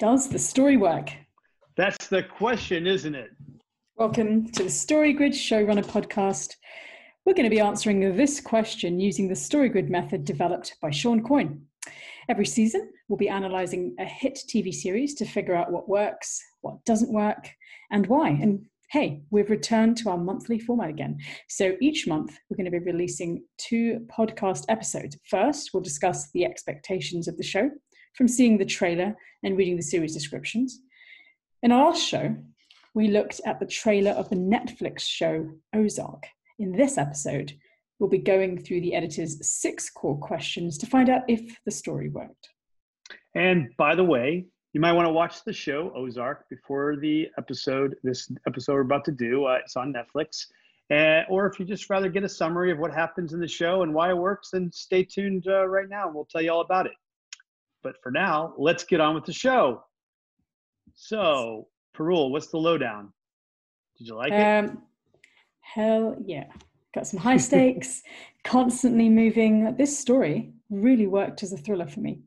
Does the story work? That's the question, isn't it? Welcome to the StoryGrid Showrunner podcast. We're going to be answering this question using the StoryGrid method developed by Shawn Coyne. Every season, we'll be analysing a hit TV series to figure out what works, what doesn't work, and why. And hey, we've returned to our monthly format again. So each month, we're going to be releasing two podcast episodes. First, we'll discuss the expectations of the show from seeing the trailer and reading the series descriptions. In our last show, we looked at the trailer of the Netflix show Ozark. In this episode, we'll be going through the editor's six core questions to find out if the story worked. And by the way, you might want to watch the show Ozark before the episode, this episode we're about to do. Uh, it's on Netflix. Uh, or if you just rather get a summary of what happens in the show and why it works, then stay tuned uh, right now and we'll tell you all about it. But for now, let's get on with the show. So, Parul, what's the lowdown? Did you like um, it? Hell yeah. Got some high stakes, constantly moving. This story really worked as a thriller for me.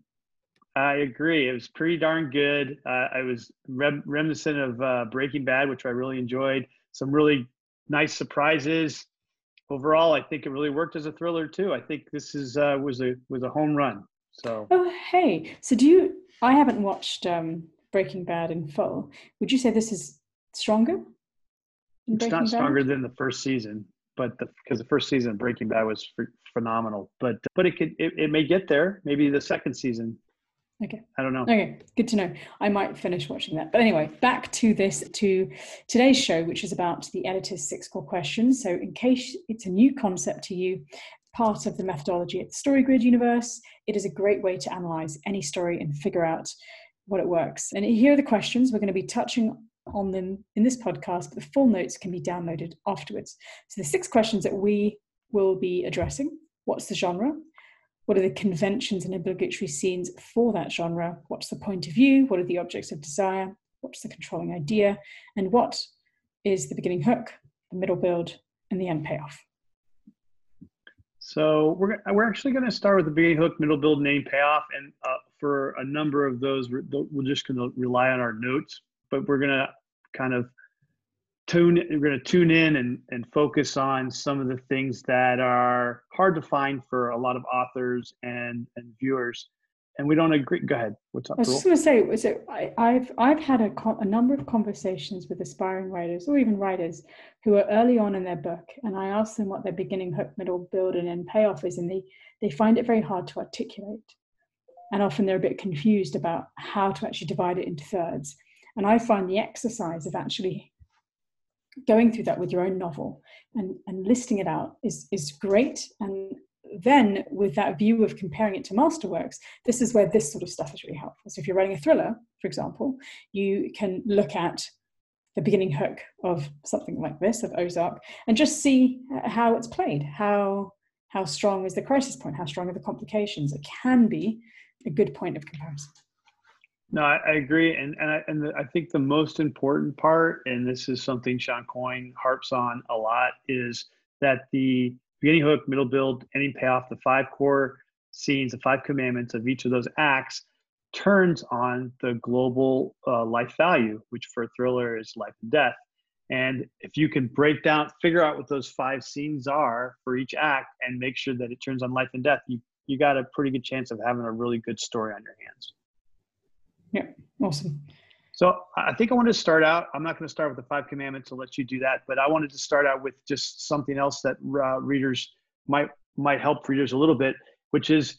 I agree. It was pretty darn good. Uh, I was rem- reminiscent of uh, Breaking Bad, which I really enjoyed. Some really nice surprises. Overall, I think it really worked as a thriller too. I think this is uh, was a was a home run. So. Oh hey, so do you? I haven't watched um, Breaking Bad in full. Would you say this is stronger? It's not stronger than the first season, but because the, the, first season of Breaking Bad was phenomenal. But but it could it, it may get there. Maybe the second season. Okay. I don't know. Okay, good to know. I might finish watching that. But anyway, back to this, to today's show, which is about the editor's six core questions. So, in case it's a new concept to you, part of the methodology at the StoryGrid universe. It is a great way to analyze any story and figure out what it works. And here are the questions. We're going to be touching on them in this podcast, but the full notes can be downloaded afterwards. So the six questions that we will be addressing what's the genre? What are the conventions and obligatory scenes for that genre? What's the point of view? What are the objects of desire? What's the controlling idea? And what is the beginning hook, the middle build, and the end payoff? So we're, we're actually going to start with the beginning hook, middle build, name, payoff. And uh, for a number of those, we're, we're just going to rely on our notes, but we're going to kind of tune, we're going to tune in and, and focus on some of the things that are hard to find for a lot of authors and, and viewers and we don't agree. Go ahead. What's up? I was just going to say, was it, I, have I've had a, a number of conversations with aspiring writers or even writers who are early on in their book, and I ask them what their beginning, hook, middle, build, and end payoff is, and they they find it very hard to articulate, and often they're a bit confused about how to actually divide it into thirds. And I find the exercise of actually going through that with your own novel and, and listing it out is is great and then with that view of comparing it to masterworks this is where this sort of stuff is really helpful. So if you're writing a thriller for example you can look at the beginning hook of something like this of ozark and just see uh, how it's played how how strong is the crisis point how strong are the complications. It can be a good point of comparison. No, I, I agree, and and I, and the, I think the most important part, and this is something Shawn Coyne harps on a lot, is that the beginning hook, middle build, ending payoff, the five core scenes, the five commandments of each of those acts turns on the global uh, life value, which for a thriller is life and death. And if you can break down, figure out what those five scenes are for each act and make sure that it turns on life and death, you, you got a pretty good chance of having a really good story on your hands. Yeah, awesome. So I think I wanted to start out. I'm not going to start with the five commandments. I'll let you do that. But I wanted to start out with just something else that uh, readers might might help readers a little bit, which is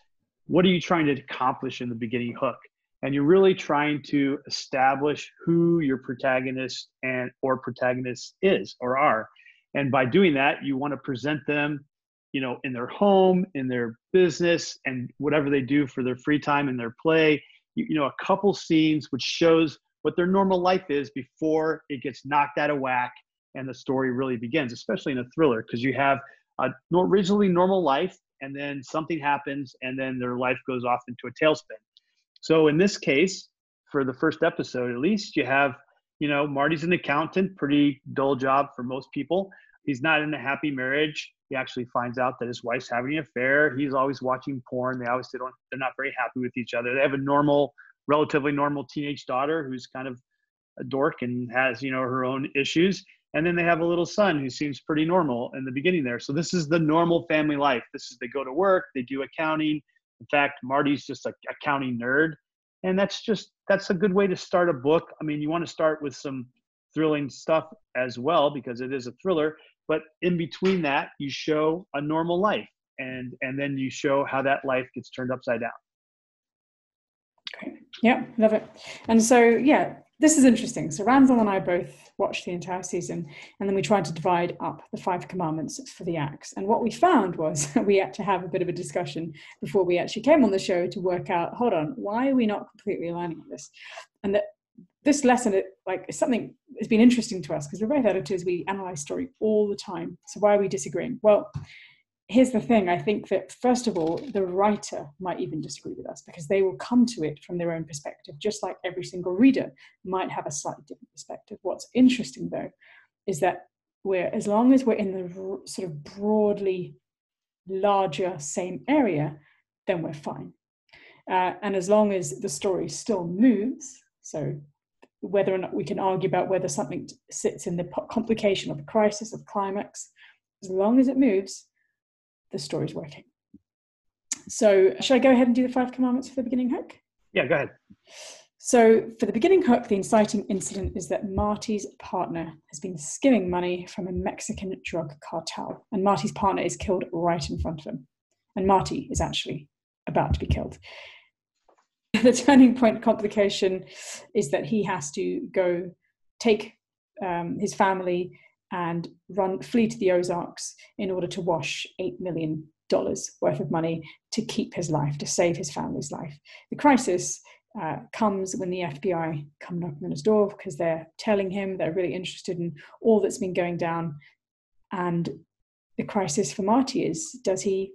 what are you trying to accomplish in the beginning hook? And you're really trying to establish who your protagonist and or protagonist is or are. And by doing that, you want to present them, you know, in their home, in their business, and whatever they do for their free time and their play. You, you know, a couple scenes which shows what their normal life is before it gets knocked out of whack and the story really begins, especially in a thriller, because you have a originally normal life and then something happens and then their life goes off into a tailspin. So in this case, for the first episode at least, you have, you know, Marty's an accountant, pretty dull job for most people. He's not in a happy marriage. He actually finds out that his wife's having an affair. He's always watching porn. They obviously don't, they're not very happy with each other. They have a normal relatively normal teenage daughter who's kind of a dork and has you know her own issues. And then they have a little son who seems pretty normal in the beginning there. So this is the normal family life. This is they go to work they do accounting. In fact marty's just a accounting nerd. And that's just that's a good way to start a book. I mean you want to start with some thrilling stuff as well because it is a thriller. But in between that you show a normal life and and then you show how that life gets turned upside down Great. Yeah, love it. And so, yeah, this is interesting. So Randall and I both watched the entire season, and then we tried to divide up the five commandments for the acts. And what we found was we had to have a bit of a discussion before we actually came on the show to work out, hold on, why are we not completely aligning on this? And that this lesson, like, is something has been interesting to us because we're both editors. We analyze story all the time. So why are we disagreeing? Well, here's the thing I think that, first of all, the writer might even disagree with us because they will come to it from their own perspective, just like every single reader might have a slightly different perspective. What's interesting, though, is that we're, as long as we're in the sort of broadly larger same area, then we're fine. Uh, and as long as the story still moves, so whether or not we can argue about whether something sits in the complication of the crisis of climax, as long as it moves, the story's working. So, should I go ahead and do the five commandments for the beginning hook? Yeah, go ahead. So, for the beginning hook, the inciting incident is that Marty's partner has been skimming money from a Mexican drug cartel, and Marty's partner is killed right in front of him. And Marty is actually about to be killed. The turning point complication is that he has to go take um, his family and run flee to the Ozarks in order to wash eight million dollars worth of money to keep his life, to save his family's life. The crisis uh, comes when the FBI come knocking on his door because they're telling him they're really interested in all that's been going down. And the crisis for Marty is does he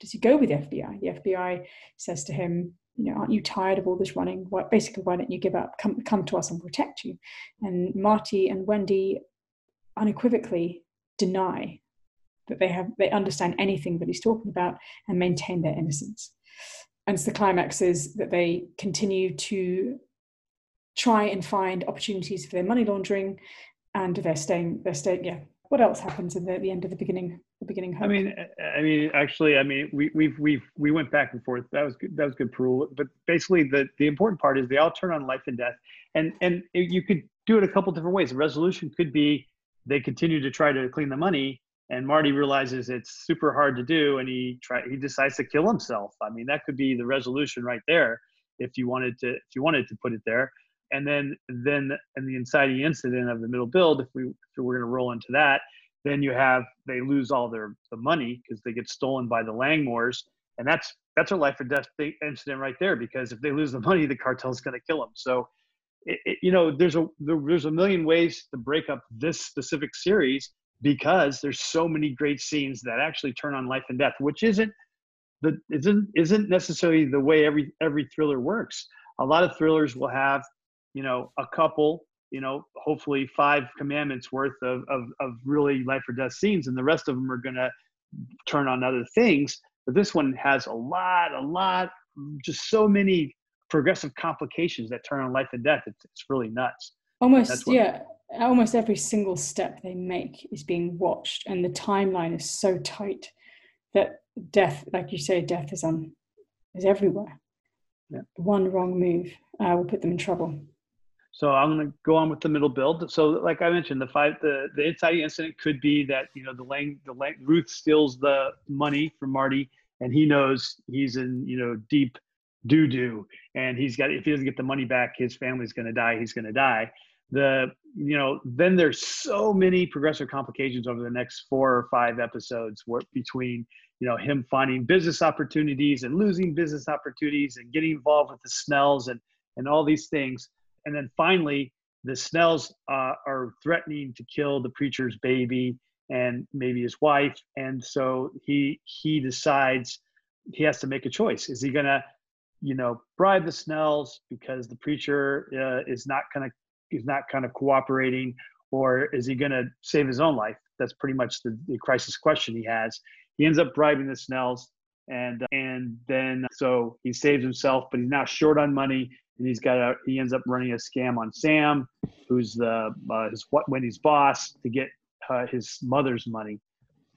does he go with the FBI? The FBI says to him, you know, aren't you tired of all this running? Why, basically, why don't you give up? Come, come to us and protect you. And Marty and Wendy unequivocally deny that they have they understand anything that he's talking about and maintain their innocence. And so the climax is that they continue to try and find opportunities for their money laundering, and they're staying. They're staying. Yeah. What else happens at the, the end of the beginning? The beginning. I mean, I mean, actually, I mean, we we've we've we went back and forth. That was good. That was good, Parul. But basically, the the important part is they all turn on life and death, and and you could do it a couple different ways. The resolution could be they continue to try to clean the money and marty realizes it's super hard to do and he try he decides to kill himself. I mean that could be the resolution right there if you wanted to if you wanted to put it there. And then then in the inciting incident of the middle build if we if we're going to roll into that then you have they lose all their the money because they get stolen by the langmores and that's that's a life or death incident right there because if they lose the money the cartel's going to kill them so it, it, you know, there's a there, there's a million ways to break up this specific series because there's so many great scenes that actually turn on life and death, which isn't the isn't isn't necessarily the way every every thriller works. A lot of thrillers will have, you know, a couple, you know, hopefully five commandments worth of of, of really life or death scenes, and the rest of them are to turn on other things. But this one has a lot, a lot, just so many progressive complications that turn on life and death. It's, it's really nuts. Almost, yeah. Almost every single step they make is being watched, and the timeline is so tight that death, like you say, death is on is everywhere. Yeah. One wrong move uh, will put them in trouble. So I'm going to go on with the middle build. So, like I mentioned, the five the the inciting incident could be that you know the Lang the Lang, Ruth steals the money from Marty, and he knows he's in you know deep doo doo, and he's got if he doesn't get the money back, his family's going to die. He's going to die. The you know then there's so many progressive complications over the next four or five episodes where, between you know him finding business opportunities and losing business opportunities and getting involved with the Snells and and all these things, and then finally the Snells uh, are threatening to kill the preacher's baby and maybe his wife, and so he he decides he has to make a choice. Is he going to you know, bribe the Snells because the preacher uh, is not kind of is not kind of cooperating, or is he going to save his own life? That's pretty much the, the crisis question he has. He ends up bribing the Snells, and and then so he saves himself, but he's now short on money, and he's got a, he ends up running a scam on Sam, who's the uh, his what Wendy's boss, to get uh, his mother's money.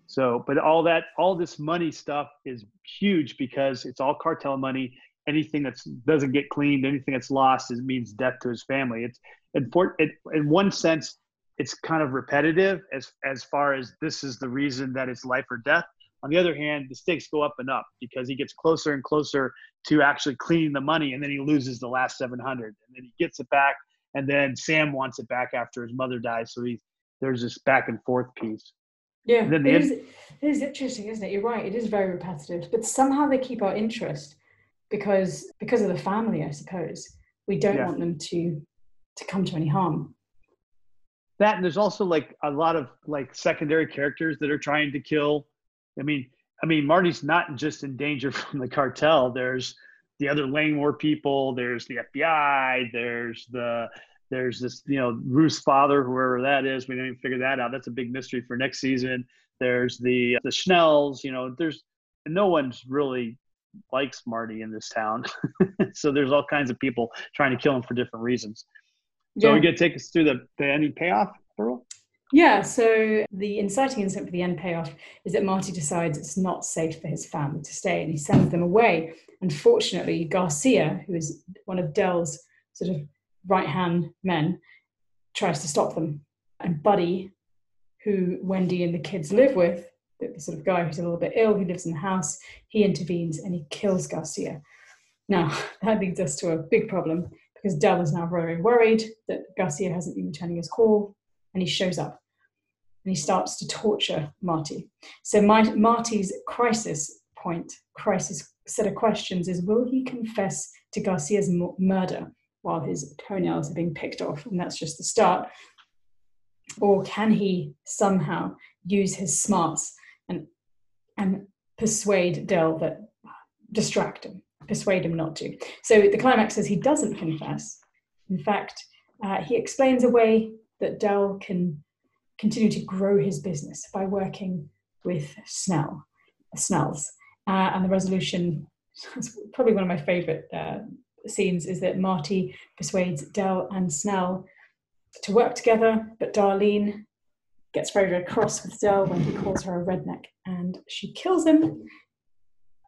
So, but all that, all this money stuff is huge because it's all cartel money. Anything that doesn't get cleaned, anything that's lost, it means death to his family. It's in, for, it, in one sense, it's kind of repetitive as as far as this is the reason that it's life or death. On the other hand, the stakes go up and up because he gets closer and closer to actually cleaning the money, and then he loses the last 700, and then he gets it back, and then Sam wants it back after his mother dies. So he there's this back and forth piece. Yeah, and then the it, end- is, it is interesting, isn't it? You're right. It is very repetitive, but somehow they keep our interest because because of the family, I suppose. We don't yeah. want them to to come to any harm. That and there's also like a lot of like secondary characters that are trying to kill. I mean i mean marty's not just in danger from the cartel. There's the other langmore people. There's the fbi there's the there's this you know ruth's father whoever that is. We didn't even figure that out. That's a big mystery for next season. There's the the Snells you know there's no one's really likes marty in this town so there's all kinds of people trying to kill him for different reasons so yeah. we get to take us through the, the ending payoff, Parul? Yeah, so the inciting incident for the end payoff is that Marty decides it's not safe for his family to stay and he sends them away. Unfortunately, Garcia, who is one of Del's sort of right hand men, tries to stop them. And Buddy, who Wendy and the kids live with, the sort of guy who's a little bit ill, who lives in the house, he intervenes and he kills Garcia. Now, that leads us to a big problem because Del is now very worried that Garcia hasn't been returning his call, and he shows up and he starts to torture Marty. So my, Marty's crisis point, crisis set of questions is: Will he confess to Garcia's m- murder while his toenails are being picked off, and that's just the start, or can he somehow use his smarts and persuade Del that distract him? persuade him not to. So the climax says he doesn't confess. In fact, uh, he explains a way that Del can continue to grow his business by working with Snell, Snells. Uh, and the resolution is probably one of my favorite uh, scenes is that Marty persuades Del and Snell to work together, but Darlene gets very, very cross with Del when he calls her a redneck and she kills him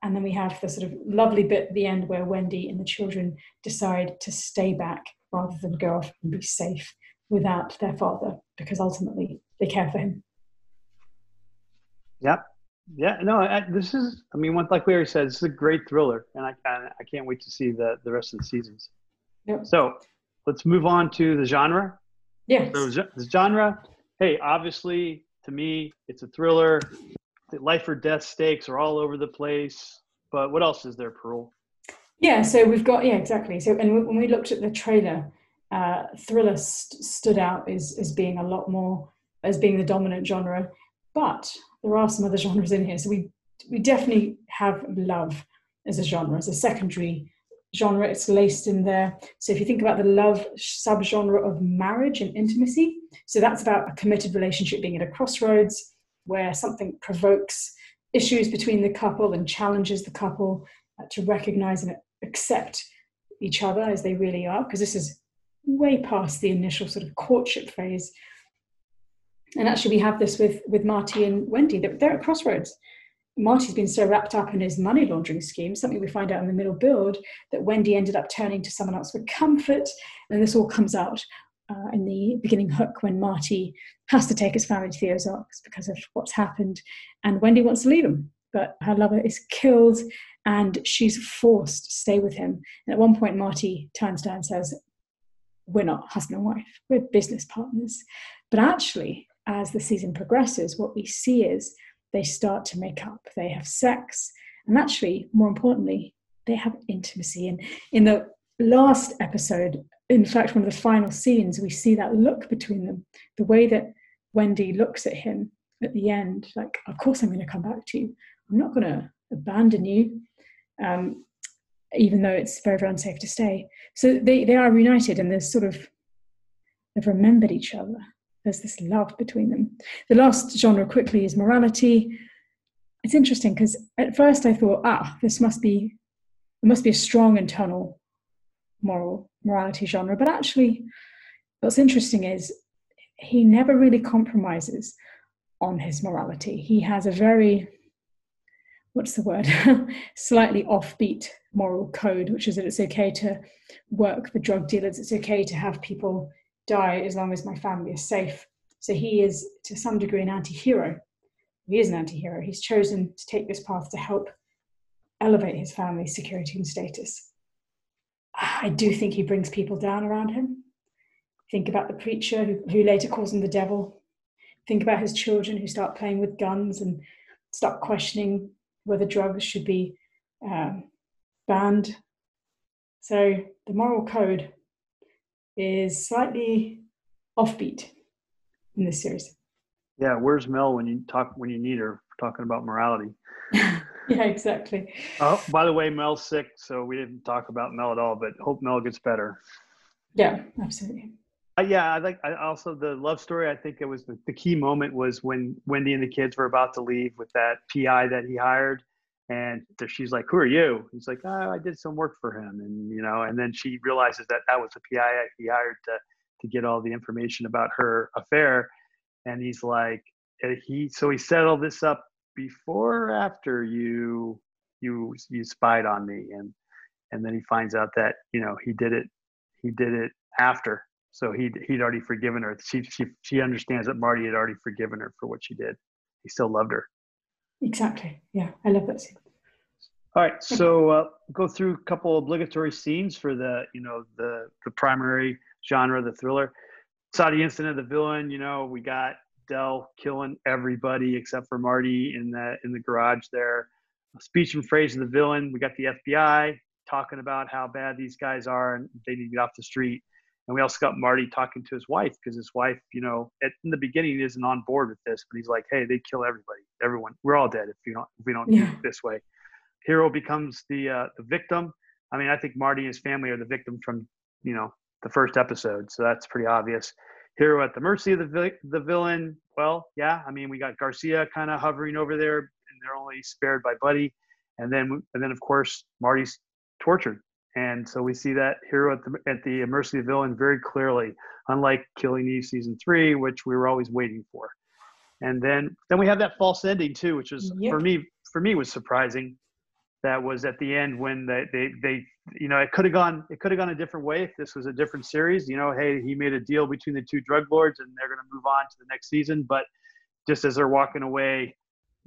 and then we have the sort of lovely bit at the end where Wendy and the children decide to stay back rather than go off and be safe without their father because ultimately they care for him. Yep. Yeah, no, I, this is, I mean, like Larry said, this is a great thriller, and I, I, I can't wait to see the, the rest of the seasons. Yep. So let's move on to the genre. Yeah. So the genre, hey, obviously, to me, it's a thriller the life or death stakes are all over the place. But what else is there, Parul? Yeah, so we've got yeah exactly. So and when we looked at the trailer, uh, thriller st- stood out as as being a lot more as being the dominant genre, but there are some other genres in here. So we we definitely have love as a genre, as a secondary genre. It's laced in there. So if you think about the love subgenre of marriage and intimacy, so that's about a committed relationship being at a crossroads where something provokes issues between the couple and challenges the couple uh, to recognize and accept each other as they really are, because this is way past the initial sort of courtship phase. And actually, we have this with, with Marty and Wendy. They're, they're at crossroads. Marty's been so wrapped up in his money laundering scheme, something we find out in the middle build, that Wendy ended up turning to someone else for comfort. And this all comes out uh, in the beginning hook when Marty has to take his family to the Ozarks because of what's happened, and Wendy wants to leave him, but her lover is killed, and she's forced to stay with him. And at one point, Marty turns down and says, "We're not husband and wife; we're business partners." But actually, as the season progresses, what we see is they start to make up. They have sex, and actually, more importantly, they have intimacy. And in the last episode, in fact, one of the final scenes, we see that look between them, the way that Wendy looks at him at the end, like, of course I'm going to come back to you. I'm not going to abandon you, um, even though it's very, very unsafe to stay. So they, they are reunited and there's sort of, they've remembered each other. There's this love between them. The last genre quickly is morality. It's interesting because at first I thought, ah, this must be, there must be a strong internal moral morality genre. But actually, what's interesting is he never really compromises on his morality. He has a very what's the word slightly offbeat moral code which is that it's okay to work for drug dealers it's okay to have people die as long as my family is safe. So he is to some degree an anti-hero. He is an anti-hero. He's chosen to take this path to help elevate his family's security and status. I do think he brings people down around him. Think about the preacher who, who later calls him the devil. Think about his children who start playing with guns and start questioning whether drugs should be um, banned. So the moral code is slightly offbeat in this series. Yeah, where's Mel when you talk when you need her talking about morality? yeah, exactly. Oh, by the way, Mel's sick, so we didn't talk about Mel at all. But hope Mel gets better. Yeah, absolutely. Uh, yeah, I like. I also the love story. I think it was the, the key moment was when Wendy and the kids were about to leave with that PI that he hired, and she's like, "Who are you?" He's like, "Oh, I did some work for him," and you know, and then she realizes that that was the PI he hired to to get all the information about her affair, and he's like, eh, he so he set all this up before or after you you you spied on me, and and then he finds out that you know he did it he did it after so he'd he'd already forgiven her. She she she understands that Marty had already forgiven her for what she did. He still loved her. Exactly. Yeah, I love that scene. All right, so uh, go through a couple obligatory scenes for the you know the the primary genre, the thriller. Saw the incident of the villain. You know, we got Del killing everybody except for Marty in the in the garage there. Speech and phrase of the villain. We got the FBI talking about how bad these guys are and they need to get off the street. And we also got Marty talking to his wife because his wife, you know, at, in the beginning isn't on board with this, but he's like, "Hey, they kill everybody, everyone. We're all dead if you don't if we don't yeah. do it this way." Hero becomes the uh, the victim. I mean, I think Marty and his family are the victim from you know the first episode, so that's pretty obvious. Hero at the mercy of the vi- the villain. Well, yeah, I mean, we got Garcia kind of hovering over there, and they're only spared by Buddy, and then and then of course Marty's tortured and so we see that hero at the at the mercy of the villain very clearly, unlike Killing Eve season three, which we were always waiting for. And then then we have that false ending too, which is for me for me was surprising. That was at the end when they they, they you know it could have gone it could have gone a different way if this was a different series. You know, hey, he made a deal between the two drug lords and they're going to move on to the next season. But just as they're walking away,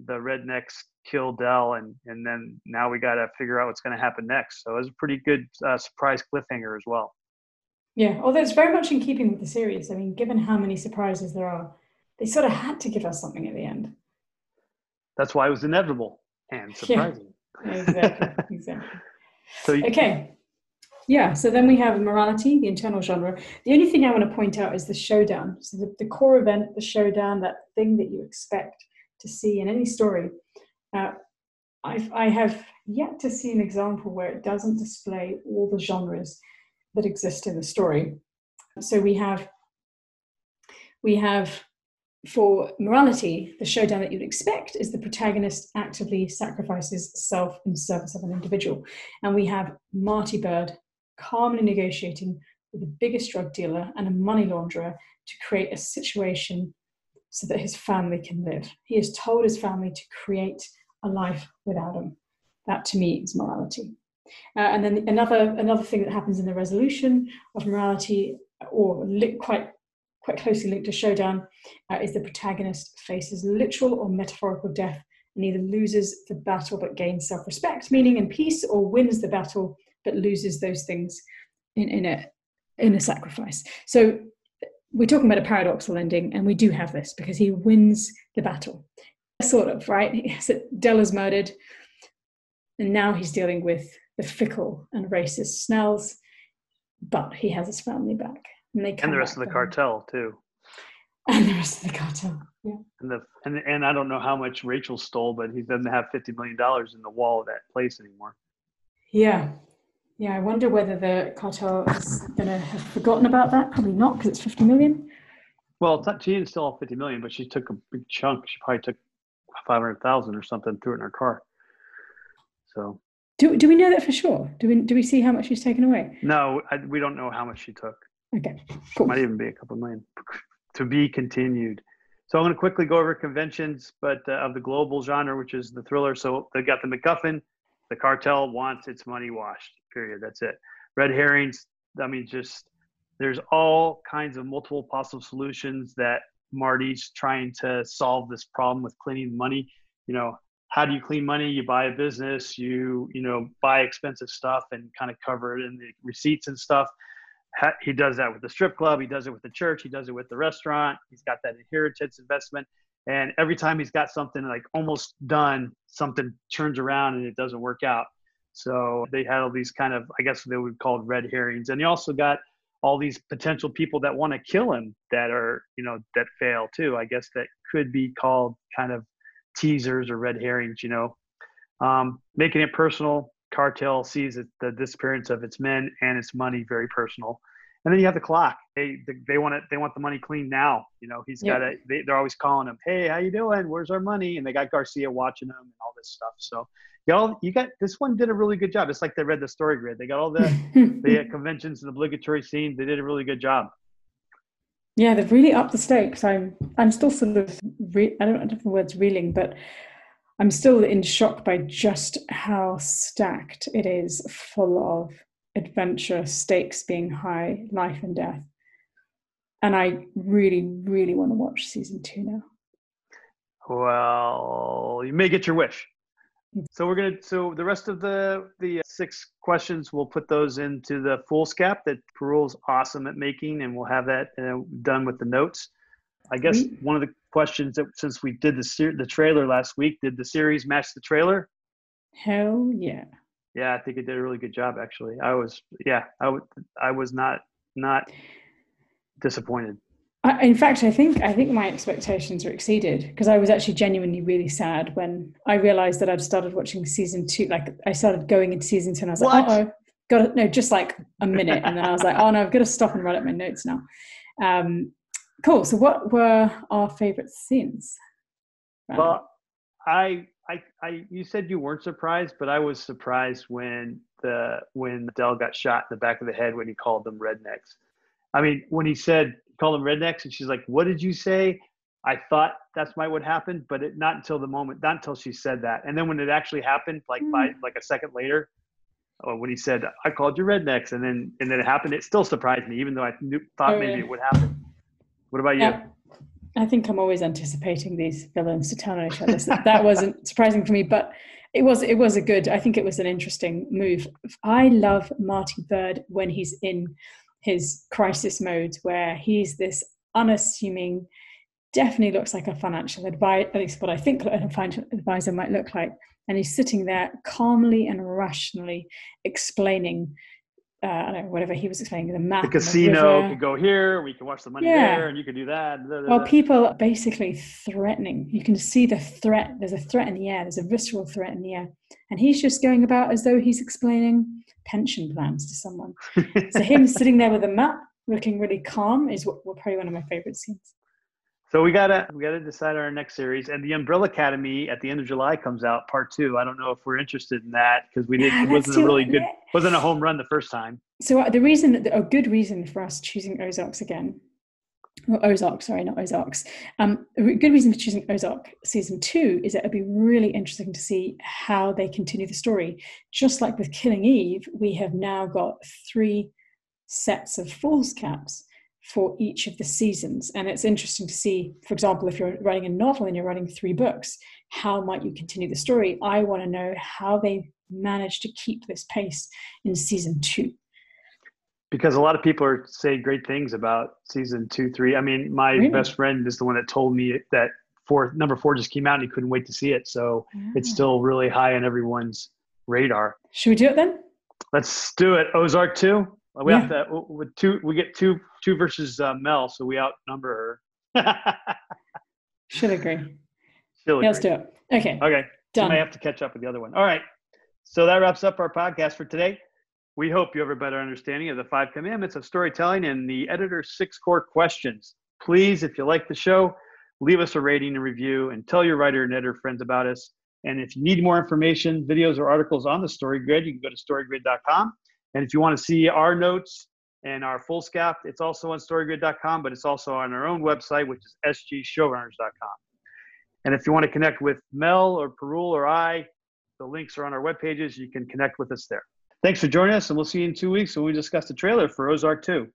the rednecks kill Del, and and then now we got to figure out what's going to happen next. So it was a pretty good uh, surprise cliffhanger as well. Yeah, although it's very much in keeping with the series. I mean, given how many surprises there are, they sort of had to give us something at the end. That's why it was inevitable and surprising. Yeah, exactly. exactly. So you, okay. Yeah, so then we have morality, the internal genre. The only thing I want to point out is the showdown. So the, the core event, the showdown, that thing that you expect to see in any story. Uh, I've, I have yet to see an example where it doesn't display all the genres that exist in the story. So we have we have for morality, the showdown that you'd expect is the protagonist actively sacrifices self in service of an individual. And we have Marty Byrde calmly negotiating with the biggest drug dealer and a money launderer to create a situation so that his family can live. He has told his family to create a life without him. That to me is morality. Uh, and then another another thing that happens in the resolution of morality, or li- quite quite closely linked to showdown, uh, is the protagonist faces literal or metaphorical death and either loses the battle but gains self-respect, meaning in peace, or wins the battle but loses those things in, in a in a sacrifice. So we're talking about a paradoxical ending, and we do have this because he wins the battle, sort of, right? So Del is murdered, and now he's dealing with the fickle and racist Snells, but he has his family back, and they and the rest of the cartel too, and the rest of the cartel, yeah. And the and and I don't know how much Rachel stole, but he doesn't have fifty million dollars in the wall of that place anymore. Yeah, yeah, I wonder whether the cartel is going to have forgotten about that. Probably not, because it's 50 million. Well, it's not, she didn't steal all 50 million, but she took a big chunk. She probably took 500,000 or something, threw it in her car. So Do, do we know that for sure? Do we do we see how much she's taken away? No, I, we don't know how much she took. Okay, cool. Might even be a couple million. To be continued. So I'm going to quickly go over conventions, but uh, of the global genre, which is the thriller. So they've got the MacGuffin. The cartel wants its money washed. Period. That's it. Red herrings. I mean, just there's all kinds of multiple possible solutions that Marty's trying to solve this problem with cleaning money. You know, how do you clean money? You buy a business, you you know buy expensive stuff and kind of cover it in the receipts and stuff. He does that with the strip club. He does it with the church. He does it with the restaurant. He's got that inheritance investment. And every time he's got something like almost done, something turns around and it doesn't work out. So they had all these kind of, I guess they would call it red herrings. And he also got all these potential people that want to kill him that are, you know, that fail too. I guess that could be called kind of teasers or red herrings, you know. Um, making it personal, cartel sees it, the disappearance of its men and its money very personal. And then you have the clock. They they want it. They want the money clean now. You know, he's got it. They, they're always calling him, "Hey, how you doing? Where's our money?" And they got Garcia watching them and all this stuff. So y'all, you got this one did a really good job. It's like they read the story grid. They got all the the conventions and obligatory scenes. They did a really good job. Yeah, they've really upped the stakes. I'm I'm still sort of re- I don't know if the words reeling, but I'm still in shock by just how stacked it is, full of adventure, stakes being high, life and death. And I really, really want to watch season two now. Well, you may get your wish. So we're gonna. So the rest of the the six questions, we'll put those into the foolscap that Parul's awesome at making, and we'll have that uh, done with the notes. I guess mm-hmm. one of the questions that since we did the ser- the trailer last week, did the series match the trailer? Hell yeah! Yeah, I think it did a really good job. Actually, I was yeah, I would I was not not disappointed. I, in fact, I think I think my expectations were exceeded because I was actually genuinely really sad when I realized that I'd started watching season two. Like I started going into season two, and I was what? like, "Oh, got to, no, just like a minute," and then I was like, "Oh no, I've got to stop and write up my notes now." Um, cool. So, what were our favorite scenes? Well, I, I, I, you said you weren't surprised, but I was surprised when the when Del got shot in the back of the head when he called them rednecks. I mean, when he said call them rednecks, and she's like, "What did you say?" I thought that's might what happened, but it, not until the moment, not until she said that. And then when it actually happened, like by hmm. like a second later, when he said, "I called you rednecks," and then and then it happened, it still surprised me, even though I knew, thought oh, maybe it would happen. What about you? Yeah. I think I'm always anticipating these villains to turn on each other. So that wasn't surprising for me, but it was it was a good. I think it was an interesting move. I love Marty Byrde when he's in his crisis modes where he's this unassuming, definitely looks like a financial advisor, at least what I think a financial advisor might look like. And he's sitting there calmly and rationally explaining uh, I don't know, whatever he was explaining, the map. The casino the could go here, we can watch the money yeah. there, and you could do that. Blah, blah, well, people are basically threatening. You can see the threat. There's a threat in the air. There's a visceral threat in the air. And he's just going about as though he's explaining pension plans to someone. so him sitting there with a map, looking really calm, is what, well, probably one of my favorite scenes. So we gotta we gotta decide our next series, and the Umbrella Academy at the end of July comes out, part two. I don't know if we're interested in that because we didn't. Yeah, it wasn't a really good, wasn't a home run the first time. So uh, the reason, a good reason for us choosing Ozarks again, or Ozark, sorry, not Ozarks. Um, a good reason for choosing Ozark season two is that it'd be really interesting to see how they continue the story. Just like with Killing Eve, we have now got three sets of foolscaps for each of the seasons. And it's interesting to see, for example, if you're writing a novel and you're writing three books, how might you continue the story? I want to know how they managed to keep this pace in season two. Because a lot of people are saying great things about season two, three. I mean, my really? best friend is the one that told me that four number four just came out and he couldn't wait to see it. So it's ah. still really high on everyone's radar. Should we do it then? Let's do it. Ozark two. We yeah. have to with two. We get two two versus uh, Mel, so we outnumber her. Should agree. She'll agree. Let's do it. Okay. Okay. Done. I have to catch up with the other one. All right. So that wraps up our podcast for today. We hope you have a better understanding of the five commandments of storytelling and the editor's six core questions. Please, if you like the show, leave us a rating and review and tell your writer and editor friends about us. And if you need more information, videos, or articles on the Story Grid, you can go to storygrid.com. And if you want to see our notes and our foolscap, it's also on storygrid.com, but it's also on our own website, which is sgshowrunners.com. And if you want to connect with Mel or Parul or I, the links are on our web pages. You can connect with us there. Thanks for joining us, and we'll see you in two weeks when we discuss the trailer for Ozark 2.